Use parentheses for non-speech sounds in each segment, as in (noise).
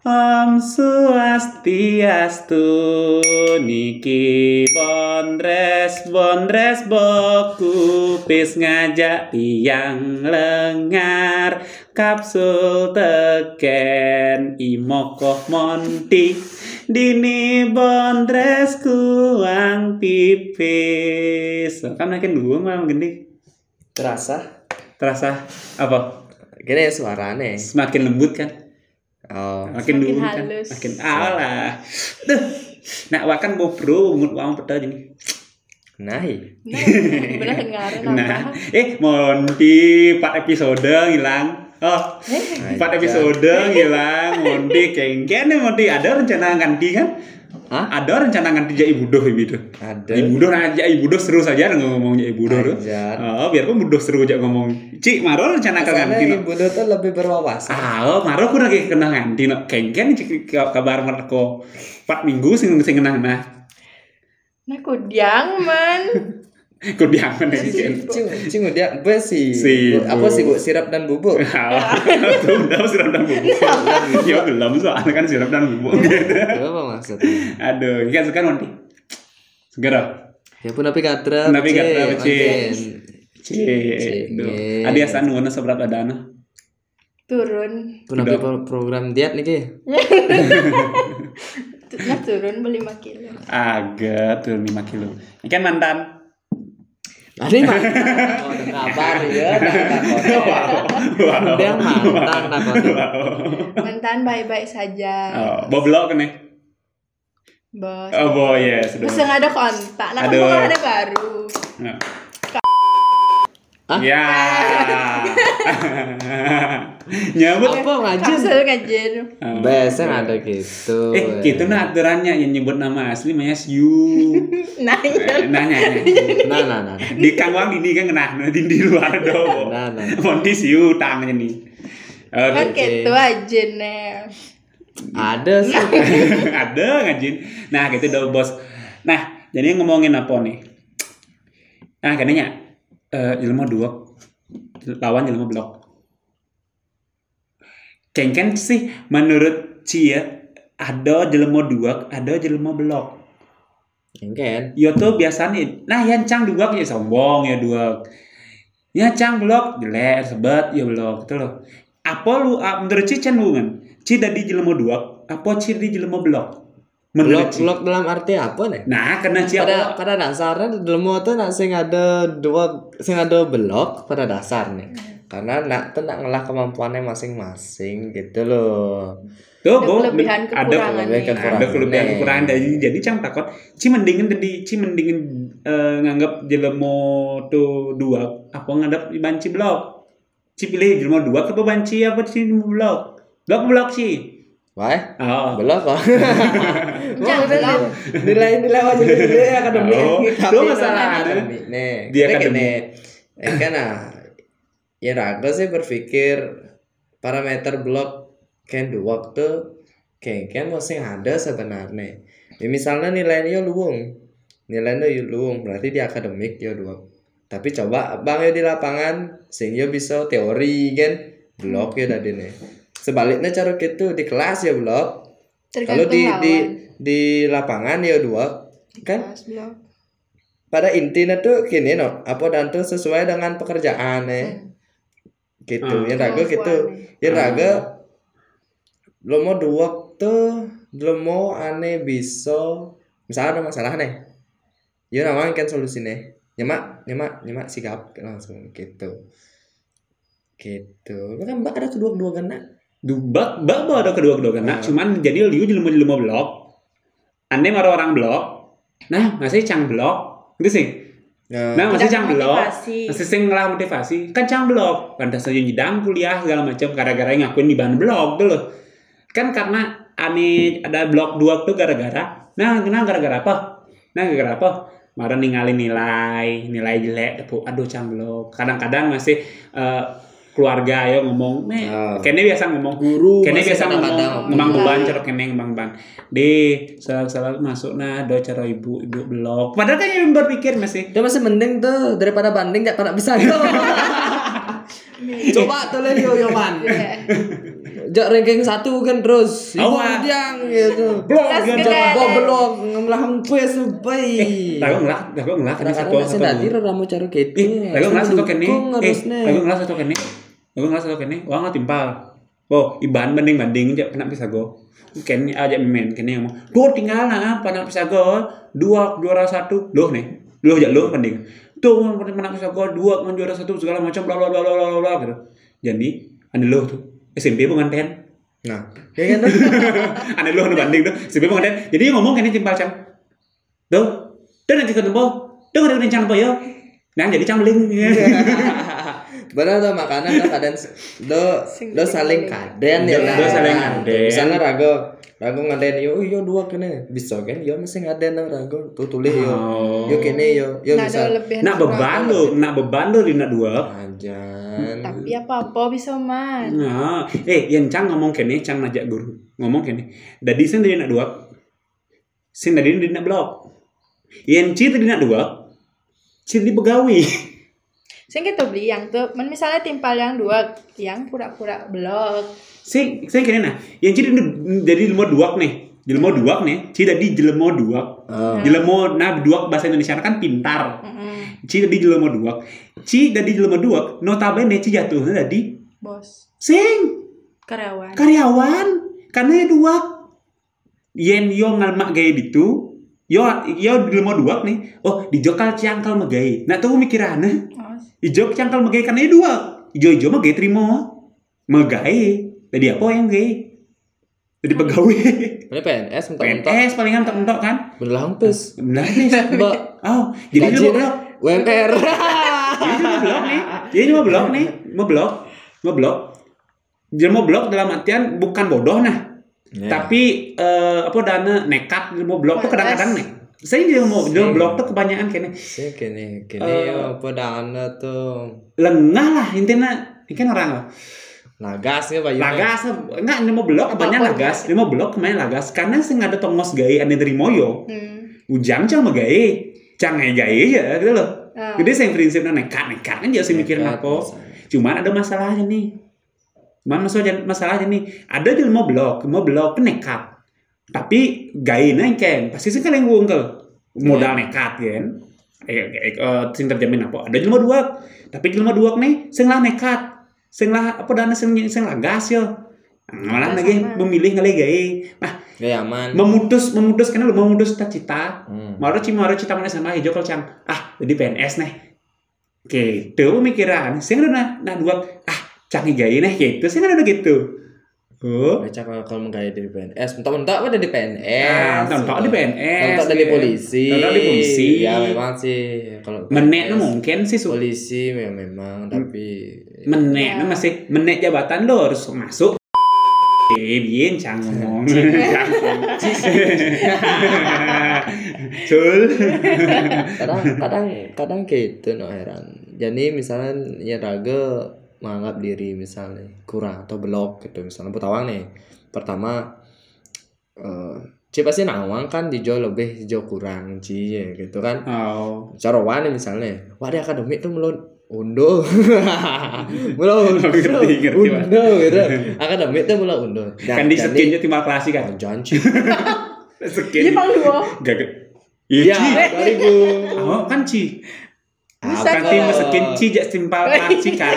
Om Swastiastu Niki Bondres Bondres Boku Pis ngajak tiang lengar Kapsul teken Imokoh Monti Dini Bondres kuang pipis Kan makin dua malam gede Terasa? Terasa apa? Gini suaranya. Semakin lembut kan? Oh. makin dulu kan. halus. makin alah. Duh. nak wakan mau bro mut wang peta jadi Nah, iya. Nah, (laughs) nah. Eh Monty 4 episode ngilang oh Eh, empat episode ngilang Monty kengken nih Monty ada rencana ganti kan Hah? ada rencana ganti jadi ibu doh ibu doh Ada. ibu doh aja ibu doh seru saja ngomong jadi ibu doh tuh oh biar pun ibu doh seru aja ngomong cik maro rencana ke Karena ganti no. ibu tuh lebih berwawasan. Ah, oh, maro aku lagi kena ganti no. Kengken cik kabar mereka 4 minggu sing sing kena nah. Nah, kudyang man. (laughs) Lagi kan. Cing, cing dia apa sih? Sibuk. Apa sih bu? Sirap dan bubuk. (laughs) Tuh udah sirap dan bubuk. (laughs) ya belum soalnya kan sirap dan bubuk. Itu apa maksudnya? Aduh, ini kan sekarang nanti. Segera. Ya pun tapi katra. Tapi katra. Cek. Cek. Adi asan nuwana seberat adana. Turun. Pun tapi pro- program diet nih ki. (laughs) Nah, turun beli 5 kilo. Agak tuh 5 kilo. Ini kan mantan. Ada mantan. Oh, ada kabar ya. Dia mantan takut. Mantan baik-baik saja. Oh, boblok kan nih. Bos. Oh, boy, ya sudah. Terus nggak ada kontak. Nah, kan ada baru. Nah. Hah? Ya. (laughs) Nyambut. Apa ngajin? Kapsul ngajin. Biasa ada gitu. Eh, gitu nah aturannya yang nyebut nama asli namanya Siu. (laughs) Nah, iya. Eh, Nanya. Nah, nah, nah. Di Kang Wang ini kan kena nanti di luar do. Nah, nah. Monti Siu tangannya nih. kan Oke. gitu aja nih. Ada sih. (laughs) Ada ngajin. Nah, gitu do bos. Nah, jadi ngomongin apa nih? Nah, katanya eh ilmu dua lawan ilmu blok. Kengken sih menurut Cia ada jelema dua, ada jelema blok. Kan? Yo tuh biasanya, nah yang cang dua ya sombong ya dua. Ya cang blok jelek sebet ya blok itu loh. Apa lu ah, menurut Ci cenderungan? Ci dari jelema dua, apa Ci di jelema blok? Blok blok dalam arti apa nih? Nah, karena Ci pada apa? pada dasarnya dalam motor nak sing ada dua sing ada blok pada dasar nih. Karena nak tuh nak ngelah kemampuannya masing-masing gitu loh. Tuh, Ada kelebihan ada kekurangan kelebihan kekurangan. ada kelebihan kekurangan. Dari jadi cang takut Ci mendingin tadi Ci mendingin eh, nganggap jelema tuh dua apa nganggap banci blok Ci pilih jelema dua apa banci apa Ci blok blok blok Ci Wah, oh blok (laughs) kok. Nilai-nilai wajib nilai akademik. Oh, Tapi masalah akademik. Nih, Di akademik. Eh kan ah, ya raga sih berpikir parameter blok kan dua waktu kan kan masih ada sebenarnya. Ya, misalnya nilainya luwung, nilainya ya luwung berarti di akademik ya dua. Tapi coba bang ya di lapangan sehingga bisa teori kan blok ya tadi nih. Sebaliknya cara gitu di kelas ya blok. Kalau di di lawan. di lapangan ya dua kan? Kelas blok. pada intinya tuh gini no apa dan tuh sesuai dengan pekerjaan ya gitu. Hmm. yang raga gitu. yang Hmm. raga lo mau dua tuh lo mau aneh bisa misalnya ada masalah nih. Ya namanya kan solusinya. Nyemak nyemak nyemak sikap langsung gitu. Gitu. Kan mbak ada kedua kedua kena Dubak, bak bawa ada kedua-kedua kena. Hmm. Cuman jadi liu jelema jelema blok. Ane marah orang blok. Nah, masih cang blok. Gitu sih. nah, Nah, masih cang blok. Masih sing ngelah motivasi. Kan cang blok. Pantas saja nyidang kuliah segala macam gara-gara ngakuin di bahan blok tuh loh. Kan karena ane ada blok dua tuh gara-gara. Nah, kenapa gara-gara apa? Nah, gara-gara apa? Marah ninggalin nilai, nilai jelek, aduh cang blok. Kadang-kadang masih eh, keluarga ya ngomong, "Nih, Ah. kene biasa ngomong guru kene biasa ngomong ngomong. beban cara kene ngembang beban di salah salah masuk nah do cara ibu ibu blok padahal kan yang berpikir masih Dia masih mending tuh daripada banding gak pernah bisa tuh. (laughs) Coba tuh lihat yo yo man. Jak ranking satu kan terus ibu yang gitu Blok jawab. Kau belum ngemelah pes bayi. Lagu ngelak, lagu ngelak ini satu Kadang-kadang satu. saya tadi ramu cara gitu. Ih, lagu ngelak satu kene. Eh, lagu ngelak satu kene. Lagu ngelak satu kene. Wah nggak timpal. Oh, iban banding banding aja kena bisa go. Ken aja main kene yang mau. Duh tinggal nah, panak bisa go. Dua juara satu. Loh nih. Loh ya loh banding. Tuh panak bisa go dua juara satu segala macam bla bla bla bla bla bla gitu. Jadi ane lo tuh SMP pengantin. Nah, kayak gitu. ane lo anu banding tuh SMP pengantin. Jadi ngomong kene timpal cam. Tuh, tuh nanti ketemu. Tuh ada rencana apa ya? Nah jadi cangling. (laughs) Benar tuh makanan tuh kadang do do saling kaden ya Do- lah. do saling kaden. Misalnya rago rago ngaden yo yo dua kene bisa kan yo mesti ngaden nang rago tuh tulis yo Oh. yo kene yo yo Nah, bisa Nak beban lo, nak beban lo di nak dua. ajan Tapi apa-apa bisa man. Nah, eh yang cang ngomong kene, cang ngajak guru ngomong kene. Dadi sen dari nak dua, sen dari di nak blok. Yang ci tadi nak dua, ci di begawi. (laughs) Sing kita beli yang tuh, men misalnya timpal yang dua, yang pura-pura blok. Sen sen kene nah, yang ci di- dari lemo dua nih, jelemo dua nih, ci dari jelemo dua. oh Jelemo nah dua bahasa Indonesia kan pintar. Mm-mm. Ci dari jelemo dua, ci jelemo dua, notabene ci jatuhnya dari Bos, sing karyawan. karyawan karena dua yen yo ngalmak gaya gitu yo yo di mau dua nih. Oh di jokal ciangkal megay nah tuh mikirannya Oh, ijo ciangkal megay karena ya dua. Ijo ijo megay terima. Megay jadi apa yang gay jadi pegawai. Ini PNS mentok-mentok PNS palingan mentok mentok kan? Belah hampes benar nih mbak. Oh jadi Gaji lu mau blok UMR jadi cuma blok nih. Jadi cuma blok nih. Mau blok? Mau blok? Jadi mau blok dalam artian bukan bodoh nah Ya. tapi eh, apa dana nekat mau blog tuh kadang-kadang nih. Saya dia mau dia blog tuh kebanyakan kayaknya sih kene kene yo apa dana tuh. lengah lah intinya. Ini kan orang lah. Lagas ya pak lagas enggak ini mau blog Apa-apa kebanyakan lagas juga. ini mau blog kemarin lagas karena sih nggak ada tongos gay ane dari moyo Hmm. ujang cang mau gay cang gay gay ya gitu loh. Ah. jadi saya prinsipnya nekat nekat kan jadi mikirin apa cuman ada masalahnya nih cuman masalah masalahnya nih ada di mau blog mau blog kan nekat tapi gay kan pasti sih kalian unggul modal nekat kan eh, eh, eh, sing terjamin apa? Ada jelma dua tapi jelma dua nih sing lah nekat. Sing lah apa dana sing sing lah gas yo. Malah lagi memilih ngalih gay nah gak aman. memutus memutus karena lu memutus cita-cita. Hmm. Maro cima maro cita mana sama hijau kalau cang ah jadi PNS nih. Gitu pemikiran. Sih nah nah dua ah canggih gaya nih gitu sih ada gitu oh Baca kalau kalau menggaya dari PNS, mentok-mentok apa dari PNS? Ah, mentok di PNS, Mentok dari kan. polisi. Mentok di polisi. Ya memang sih kalau menek PNS, mungkin sih su polisi memang, memang tapi menek Ya. masih menek jabatan lo harus masuk eh bien cang (laughs) ngomong sul kadang kadang kadang gitu no heran. Jadi misalnya ya raga menganggap diri misalnya kurang atau blok gitu. Misalnya Putawang nih. Pertama eh Ci pasti nawang? Kan dijual lebih dijual kurang Ci ya, gitu kan. oh. Cara wani misalnya wah di akademik tuh melon undo. (laughs) Melon undo Ngerti, ngerti, undo gitu. Akademik tuh melon undo. Kan di sekian timal klasik kan? Janji. Ini sekian bang dua. gak gak iya iya. 2000 oh kan ci Bisa kan kok. tim sekian ci jak timpal klasik (laughs) kan?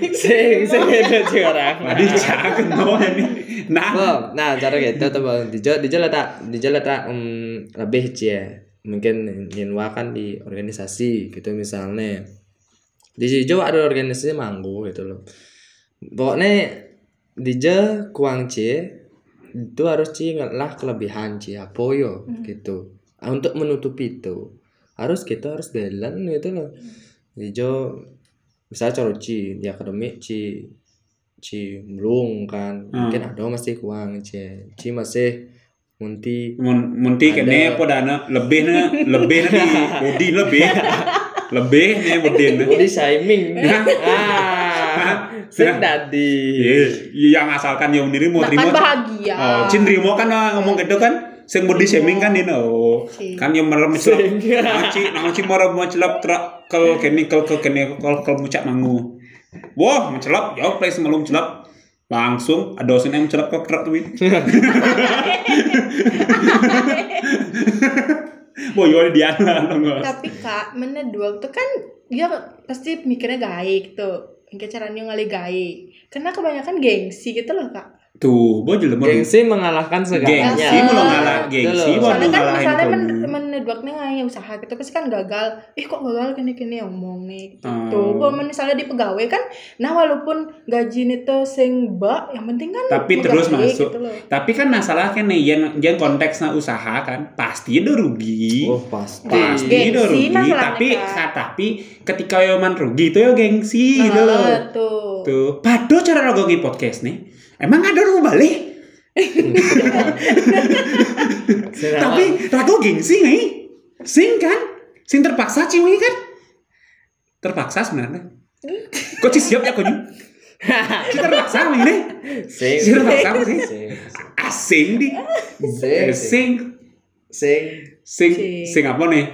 Sing sing sih orang. Tadi jangan no ini. Nah, nah cara gitu tuh bang dijual dijual letak dijual letak hmm, lebih Ci ya. Mungkin nyenwa kan di organisasi gitu misalnya. Di Jijo ada organisasi manggu gitu loh. Pokoknya Dija kuang C itu harus Ci lah kelebihan Ci apa yo gitu. Ah, untuk menutupi itu harus kita harus jalan gitu loh Dijo misalnya cara Ci di akademik Ci Ci belum kan mungkin ada masih kuang Ci Ci masih munti mun munti Ada. kene apa dana lebih na lebih na di body lebih lebih nih body na. body shaming Nah. (laughs) ah sing tadi Iya, yang asalkan yang diri mau Nah, terima. kan bahagia. Oh, Cin terima kan ah, ngomong gitu kan. Sing body shaming kan ini oh. Kan yang merem celap. Nanti marah mau celap terak kel kene kel kel kene kel kel mucak mangu. Wah, mencelap jauh place malum celap. langsung ada dosen yang mencelak ke truk tuh Win. Boyo (laughs) dia. Tapi kak, mana dua tuh kan dia pasti mikirnya gaik tuh. Kayak caranya ngali gaik. Karena kebanyakan gengsi gitu loh kak. Tuh, boy jelema Gengsi mengalahkan segalanya. Gengsi Ah. mau ngalah gengsi mau Soalnya kan ngalahin misalnya men, menedwaknya nggak usaha gitu pasti kan gagal. Ih kok gagal kini-kini omong nih gitu. Oh. Kalau misalnya di pegawai kan, nah walaupun gaji itu sing bak, yang penting kan Tapi terus gawe masuk. gitu loh. Tapi kan masalah kan nih yang yang konteksnya usaha kan pasti ada rugi. Oh pasti. pasti Gengsi ada rugi masalahnya, tapi Kak. ka- tapi ketika yoman rugi itu ya gengsi gitu loh Ah, tuh. tuh pado cara rogogi podcast nih emang ada rumah balik? Tapi rago gengsi nih sing kan? Sing terpaksa ciwi kan? Terpaksa sebenarnya. Kok Ci siap ya Ci? Ci terpaksa ini? Sing. Ci terpaksa sih sing asing di. Sing sing. Sing. Sing. Sing. sing. apa nih?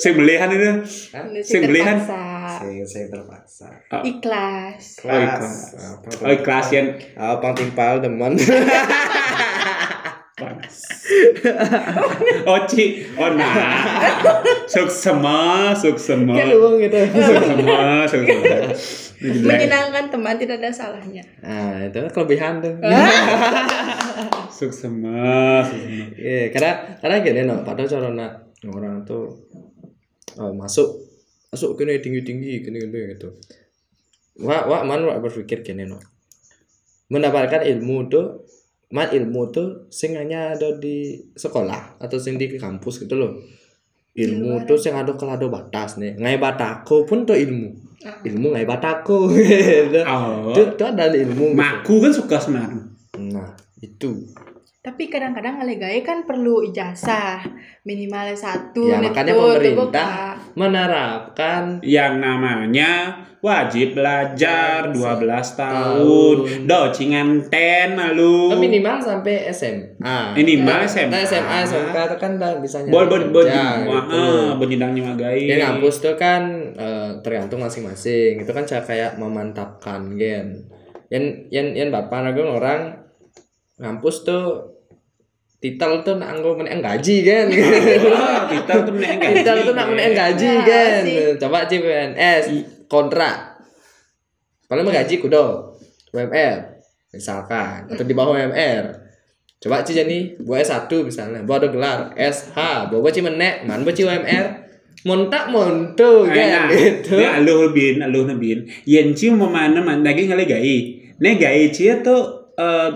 Sing melihat itu Ini Sing belian. Sing sing terpaksa Ah. Ikhlas. Oh, ikhlas. Apa- Oh ikhlas ya Ah, pang timpal demen. panas. (laughs) oh oh nah, suksema, suksema, luang gitu. suksema, suksema. (laughs) Menyenangkan teman tidak ada salahnya. Nah, itu kelebihan tuh. (laughs) Suksema, suksema. Iya, karena karena gini no, pada cara nak orang tuh oh, masuk masuk kene tinggi tinggi gini gini gitu. Wah, wah, man wah berpikir gini no. Mendapatkan ilmu tuh, man ilmu tuh sing hanya ada di sekolah atau sing di kampus gitu loh. Ilmu tuh sing ada kelado batas nih. Ngai batako pun tuh ilmu. Ah. Ilmu ngai batako (laughs) gitu. Oh, Itu, itu ada ilmu. gitu. maku kan suka sebenarnya. Nah, itu. Tapi kadang-kadang ngalegai kan perlu ijazah minimal S1 Ya, gitu, makanya tuh, pemerintah menerapkan Yang namanya wajib belajar 12 tahun. Tahun. Docingan ten malu. Kan minimal sampai SMA. Minimal SMA. Nah, SMA, SMK itu kan udah bisa nyari Bol bol bol kerja, gitu. benjidangnya magai. Di kampus tuh kan eh, tergantung masing-masing. Itu kan cara kayak memantapkan gen. Yang yang yang bapak naga orang ngampus tuh titel tuh nak anggo menek gaji kan. Oh, kita tuh menek gaji. titel tuh nak menek gaji Ya, kan. Coba CPNS kontrak. Paling mah gaji kudo. UMR misalkan atau di bawah UMR. Coba Ci jadi buat S1 misalnya, buat ada gelar SH, bawa Ci menek, man bawa Ci UMR. Montak montu kan (laughs) gitu. Ya aluh bin, aluh bin. Yen ci mau mana man gai. Ne gai ci itu eh,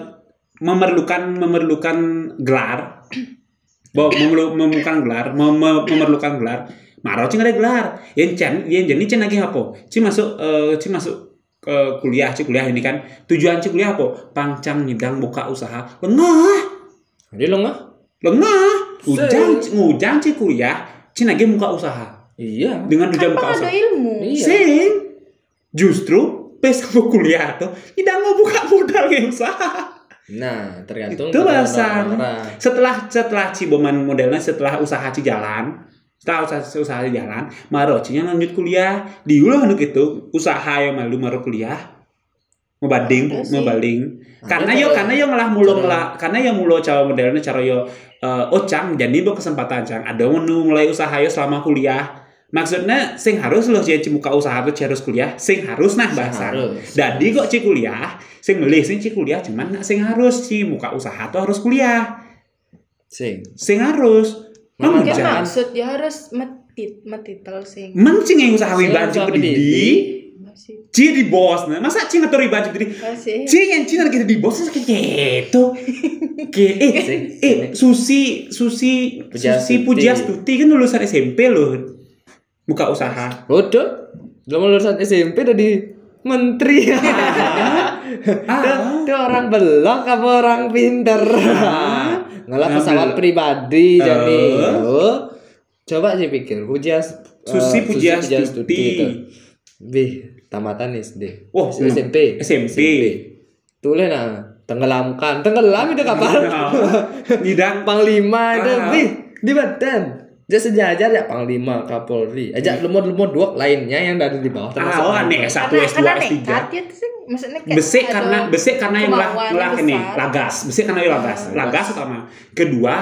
memerlukan memerlukan gelar. Bahwa memerlu, memerlukan gelar, mem- mem- memerlukan gelar. Maro ci ngale gelar. Yen can, yen jadi ci lagi apa? Ci masuk eh, ci masuk ke kuliah, ci kuliah ini kan. Tujuan ci kuliah apa? Pangcang nyidang buka usaha. Lengah. Jadi lo nggak? Lengah. Ujang, ngujang ci kuliah, ci lagi buka usaha. Iya. Dengan Kan ujang buka ada usaha. ilmu. Iya. Sing justru (laughs) mau kuliah tuh tidak mau buka modal kayak usaha. Nah, tergantung Itu bahasa. orang-orang. Setelah setelah Ciboman modelnya setelah usaha Ci jalan, setelah usaha, usaha Ci jalan, Maro Cinya lanjut kuliah. Diulah anu gitu, usaha yang malu Maro kuliah. Mau banding, Ada sih. mau banding. Karena yo kalau- karena yo ngalah mulu cara- ngelah, karena yo mulu cara modelnya cara yo eh, oh cang jadi bo kesempatan cang ada menu mulai usaha yo selama kuliah. Maksudnya sing harus loh sih muka usaha tuh harus kuliah, sing harus nah bahasa. Harus. Jadi kok ci kuliah, sing milih sing ci kuliah cuman nak sing harus ci muka usaha tuh harus kuliah. Sing. Sing harus. Mungkin maksud ya harus metit metitel sing. Men sing yang usaha Sing ci usaha pedidi, ci di bos nah. Masa ci ngatur pedidi? Masih. Ci yang ci nanti di bos kayak gitu. (laughs) Ke eh Sing. eh Susi Susi. Susi Pujastuti kan lulusan SMP loh. Buka usaha. Bodoh. Belum lulusan SMP udah di menteri. (laughs) Ah. Itu orang belok apa orang pinter? (laughs) Ngalah Ngambil. pesawat pribadi jadi. Oh. Coba sih pikir, Pujas Susi eh, Pujastuti. itu. Bih, tamatan SD. Oh, SMP. SMP. Tulen nah, tenggelamkan. Tenggelam itu kapal. Nidang (laughs) Panglima itu, Ah. bih, di badan. Dia sejajar ya Panglima, Kapolri. Aja lemot-lemot dua lainnya yang ada di bawah termasuk Ah, oh, aneh. S1, karena S2, karena S3. nekat ya tuh sih maksudnya kayak Besik ada karena besik karena yang lah lah ini lagas. Besik karena yang lagas. Ah, Lagas utama. Kedua,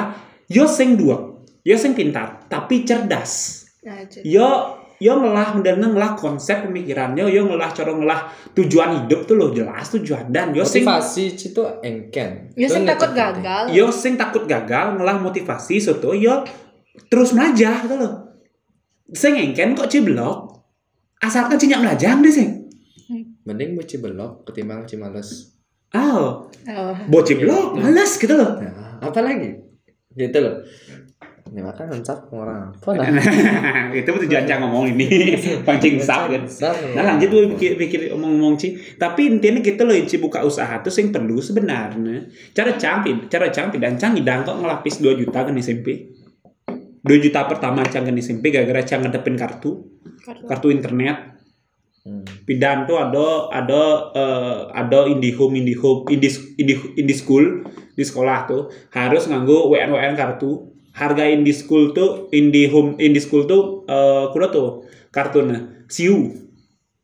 yo sing dua. Yo sing pintar, tapi cerdas. Nah, Yo yo ngelah dan ngelah konsep pemikirannya, yo ngelah cara ngelah tujuan hidup tuh loh jelas tujuan dan yo sing motivasi itu engken. Itu sih takut gagal. yo sing takut gagal ngelah motivasi soto yo terus melajah gitu loh. Sing engken kok ciblok. Asalkan cinyak melajang deh sing. Mending mau belok ketimbang cimales. Oh, Oh. bocil blok, males gitu loh. Nah, apa lagi? Gitu loh. Ini makan ngecap orang apa (laughs) itu tujuan cang ngomong ini (laughs) pancing sap kan nah lanjut dulu pikir pikir omong-omong ci tapi intinya kita loh ci buka usaha tuh yang perlu sebenarnya cara cang cara cang dan cang idang kok ngelapis 2 juta kan SMP 2 juta pertama cang kan SMP gara-gara cang ngadepin kartu. Kartu. kartu internet. Hmm. pidan tuh ada ada eh, ada IndiHome IndiHome Indi Indi Indi School di sekolah tuh. Harus nganggo WN WN kartu. Harga Indi School tuh IndiHome Indi School tuh eh kuda tuh kartunya. Siu.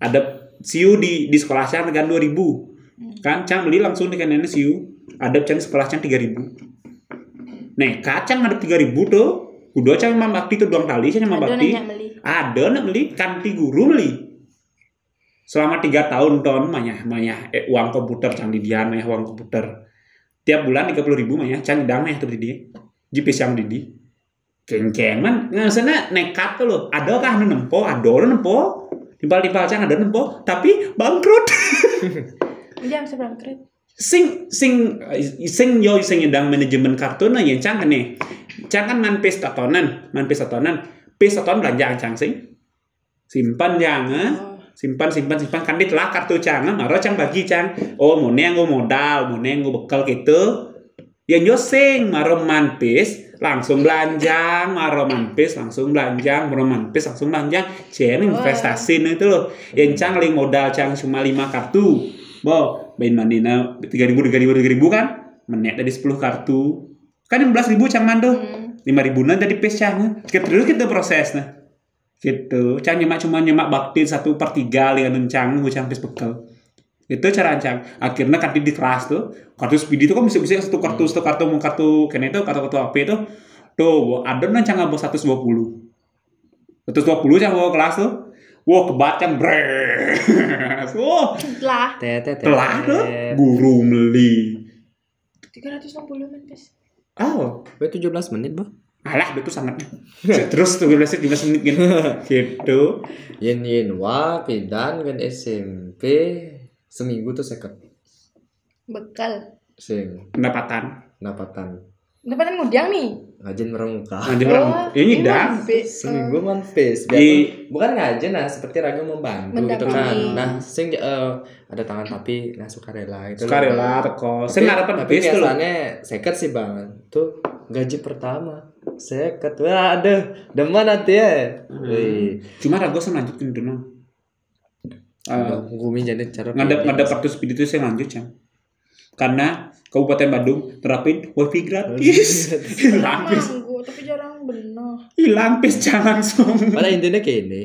Ada siu di di sekolah cang dengan 2000 kan cang beli langsung di kanannya siu. Ada cang sekolah cang 3000 Nih, kacang ada 3000 tuh. Udah cang Mam Bakti tuh doang tali, Mam Ada Bakti. Ada nak beli kanti guru beli. Selama tiga tahun ton manya manya eh, uang komputer cang di dia manya uang komputer. Tiap bulan tiga puluh ribu manya cang dang manya tuh di dia. Jipis yang di dia. Keng-keng man nggak sana nekat tuh loh. Ada kah nu nempo? Ada nempo. Timpal-timpal cang ada nempo, tapi bangkrut. (laughs) Jam seberang kredit. sing sing sing yo sing nyedang manajemen kartu nah yang cang nih cang kan man pes tatonan man pes tatonan pes tatonan belanja cang sing simpan jangan simpan simpan simpan kan ditelah kartu cang maro cang bagi cang oh mau nenggo modal mau nenggo bekal gitu yang yo sing maro man pes langsung belanja maro man pes langsung belanja maro man pes langsung belanja cen investasi itu loh yang cang ling modal cang cuma lima kartu. Bo, main mandina tiga ribu tiga ribu tiga ribu kan menek dari 10 kartu kan yang belas ribu cang mando Hmm. lima ribu dari pes cang Kita- terus kita prosesnya gitu. Cang nyemak cuma nyemak bakti satu per tiga lihat cang gue cang pes bekal. Itu cara cang akhirnya kan di kelas tuh kartu speedy itu kan bisa bisa satu kartu satu kartu mau kartu kena itu kartu kartu apa itu tuh ada nang cang ngabos satu dua puluh. satu dua puluh cang bawa kelas tuh wah kebacang bre (laughs) wah Lah, Tete tete. telah tuh guru meli. 360 men, guys. Oh. Weh 17 menit, Bang. alah itu sangat terus tuh 15 menit 15 menit gitu (laughs) gitu. Yen yen wa pidan kan SMP seminggu tuh seket. Bekal. sing. Pendapatan. Pendapatan Pendapatan ngudang nih. ngajin pramuka nanti orang ini dah. Seminggu man face Di- bukan ngajin lah seperti raga membantu gitu kan. nah sing eh, ada tangan tapi nah sukarela itu. Sukarela teko. Saya ngarapan tapi biasanya seket sih bang. Tuh gaji pertama. Seket. Wah aduh demen hati ya. Wih. cuma ragu saya lanjutin dulu. Aduh, gumi jadi cara ngadap ngadap kartu speed itu saya lanjut cang. Karena Kabupaten Bandung terapin wifi gratis. (laughs) Hilang pis tapi jarang bener. hilang pis cang langsung pada intinya kayak ini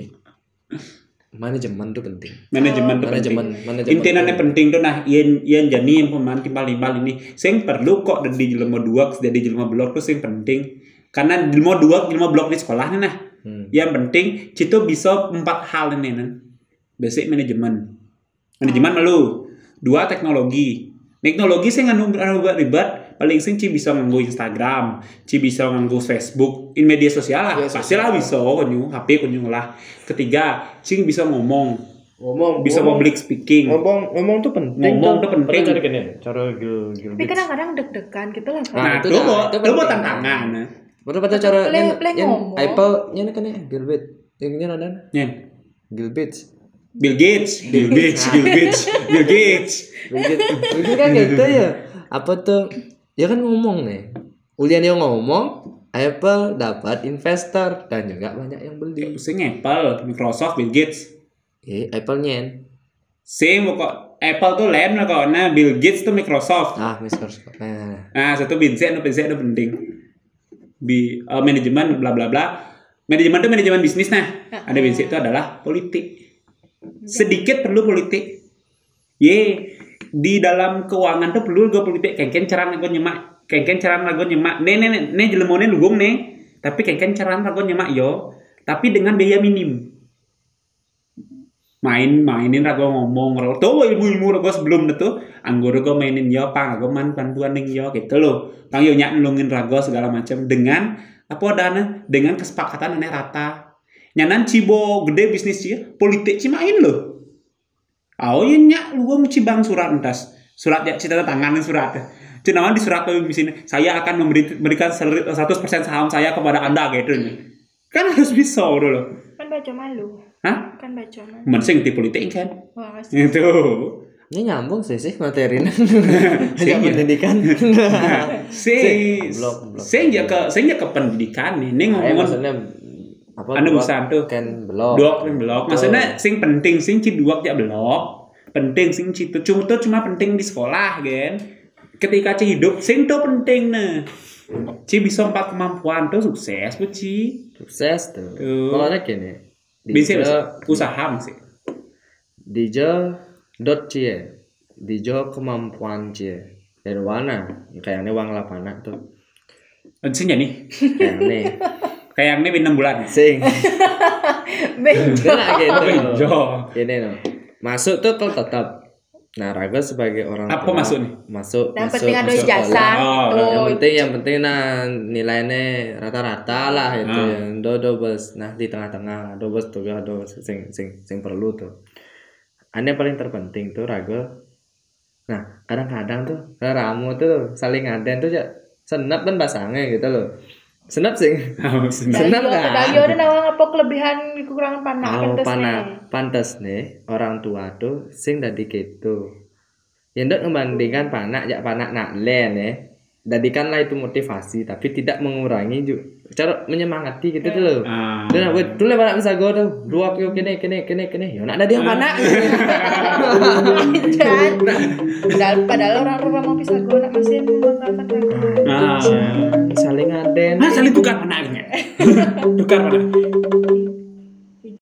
manajemen tuh penting. Manajemen tuh penting. manajemen. Intinya penting tuh nah yen yen jani yang pemain timbal timbal ini sing perlu kok dari jelema dua dari jelema blok tuh sing penting. Karena jelema dua jelema blok di sekolah nih nah. Hmm. yang penting Cito bisa empat hal ini nen basic manajemen. Manajemen malu dua teknologi teknologi sih nganu anu ribet. Paling sing Ci bisa nganggo Instagram Ci bisa nganggo Facebook. In media sosial lah Media pasti lah bisa kunyu HP kunyu lah. Ketiga Ci bisa ngomong. Ngomong bisa ngomong, public speaking. Ngomong ngomong tuh penting Ngomong tuh penting. Cari gini cara gil gil Tapi kadang-kadang deg-degan gitu lah. Nah, nah itu mau tantangan. Baru pada cara yang. Apple nya kan ya Gilbert. Yang nya ada? Nyen. Gilbert Bill Gates. Bill Gates Bill Gates Bill Gates. Gilbert kan (laughs) gitu ya. Apa tuh? Ya kan ngomong nih. Ulian yang ngomong Apple dapat investor dan juga banyak yang beli. Sing Apple Microsoft Bill Gates. Eh Apple nya sing kok. Apple tuh lain lah kok. Nah Bill Gates tuh Microsoft. Ah Microsoft. Nah. Nah, satu Vincent, itu Vincent itu penting. bi eh, manajemen bla bla bla. Manajemen itu manajemen bisnis nah. Ah. Ada bisnis itu adalah politik. Sedikit perlu politik. Ye, di dalam keuangan tuh perlu gue politik. Kengken cara gue nyemak, kengken cara gue nyemak. Nih nih, nih jelemone lugung nih. Tapi kengken cara gue nyemak yo. Tapi dengan biaya minim. Main mainin rago ngomong rago tuh ilmu ilmu rago sebelum itu anggoro gue mainin yo pang rago man bantuan ning yo gitu loh pang yo nyak nulungin rago segala macam dengan apa dana dengan kesepakatan aneh rata nyanan cibo gede bisnis sih politik cimain loh Oh iya nyak lu gua mesti bang surat entas surat ya cita tangan surat Cuman di surat tuh di sini saya akan memberi, memberikan 100% saham saya kepada anda gitu kan harus bisa dulu Kan baca malu. Hah? Kan baca malu. mensing di politik kan Wah, itu Ini nyambung sih sih materinya. (laughs) Sing Agak ya. pendidikan. (laughs) blok. sing ya ke sing ya ke pendidikan nih ini ngomong apa? Anu urusan tuh. Kan blok. blok nih blok maksudnya sing penting sing ci dua ya blok penting sing ci itu cuma tuh cuma penting di sekolah kan ketika ci hidup sing tuh penting nah ci bisa empat kemampuan tuh sukses bu ci Sukses tuh. Tuh. Pokoknya gini. bisa usaha sih Dijo dot cie. Dijo kemampuan cie. Dan warna kayaknya uang lapana tuh. sing ya nih Kayaknya (laughs) kayak ini enam bulan sing. (laughs) Benjo. Gitu. Ini loh. Masuk tuh tuh tetap. Nah, Raga sebagai orang Apa tua, masuk nih? Masuk. Yang masuk, penting ada ijazah. sekolah. Oh, Tuh. yang penting yang penting nah nilainya rata-rata lah itu Ah. yang do do bos nah di tengah-tengah do bos tuh do sing sing sing perlu tuh Ane paling terpenting tuh raga nah kadang-kadang tuh ramu tuh saling ngaden tuh ya senap kan pasangnya gitu loh senap sing Dari senap kan dari yo ada nawang apa kelebihan kekurangan panak Oh, pantes panah nih. pantes nih orang tua tuh sing dadi gitu. Ya ndak membandingkan panak ya panak nak len ya. Dadikanlah itu motivasi tapi tidak mengurangi juga cara menyemangati gitu tuh loh. ah Dan aku dulu panak bisa gue tuh dua kilo kene kene kene kene. Ya nak ada dia. Dan padahal, padahal orang rumah mau pisah gue nak masih raga. ah saling ngaden. ah saling tukar mana akhirnya (laughs) tukar mana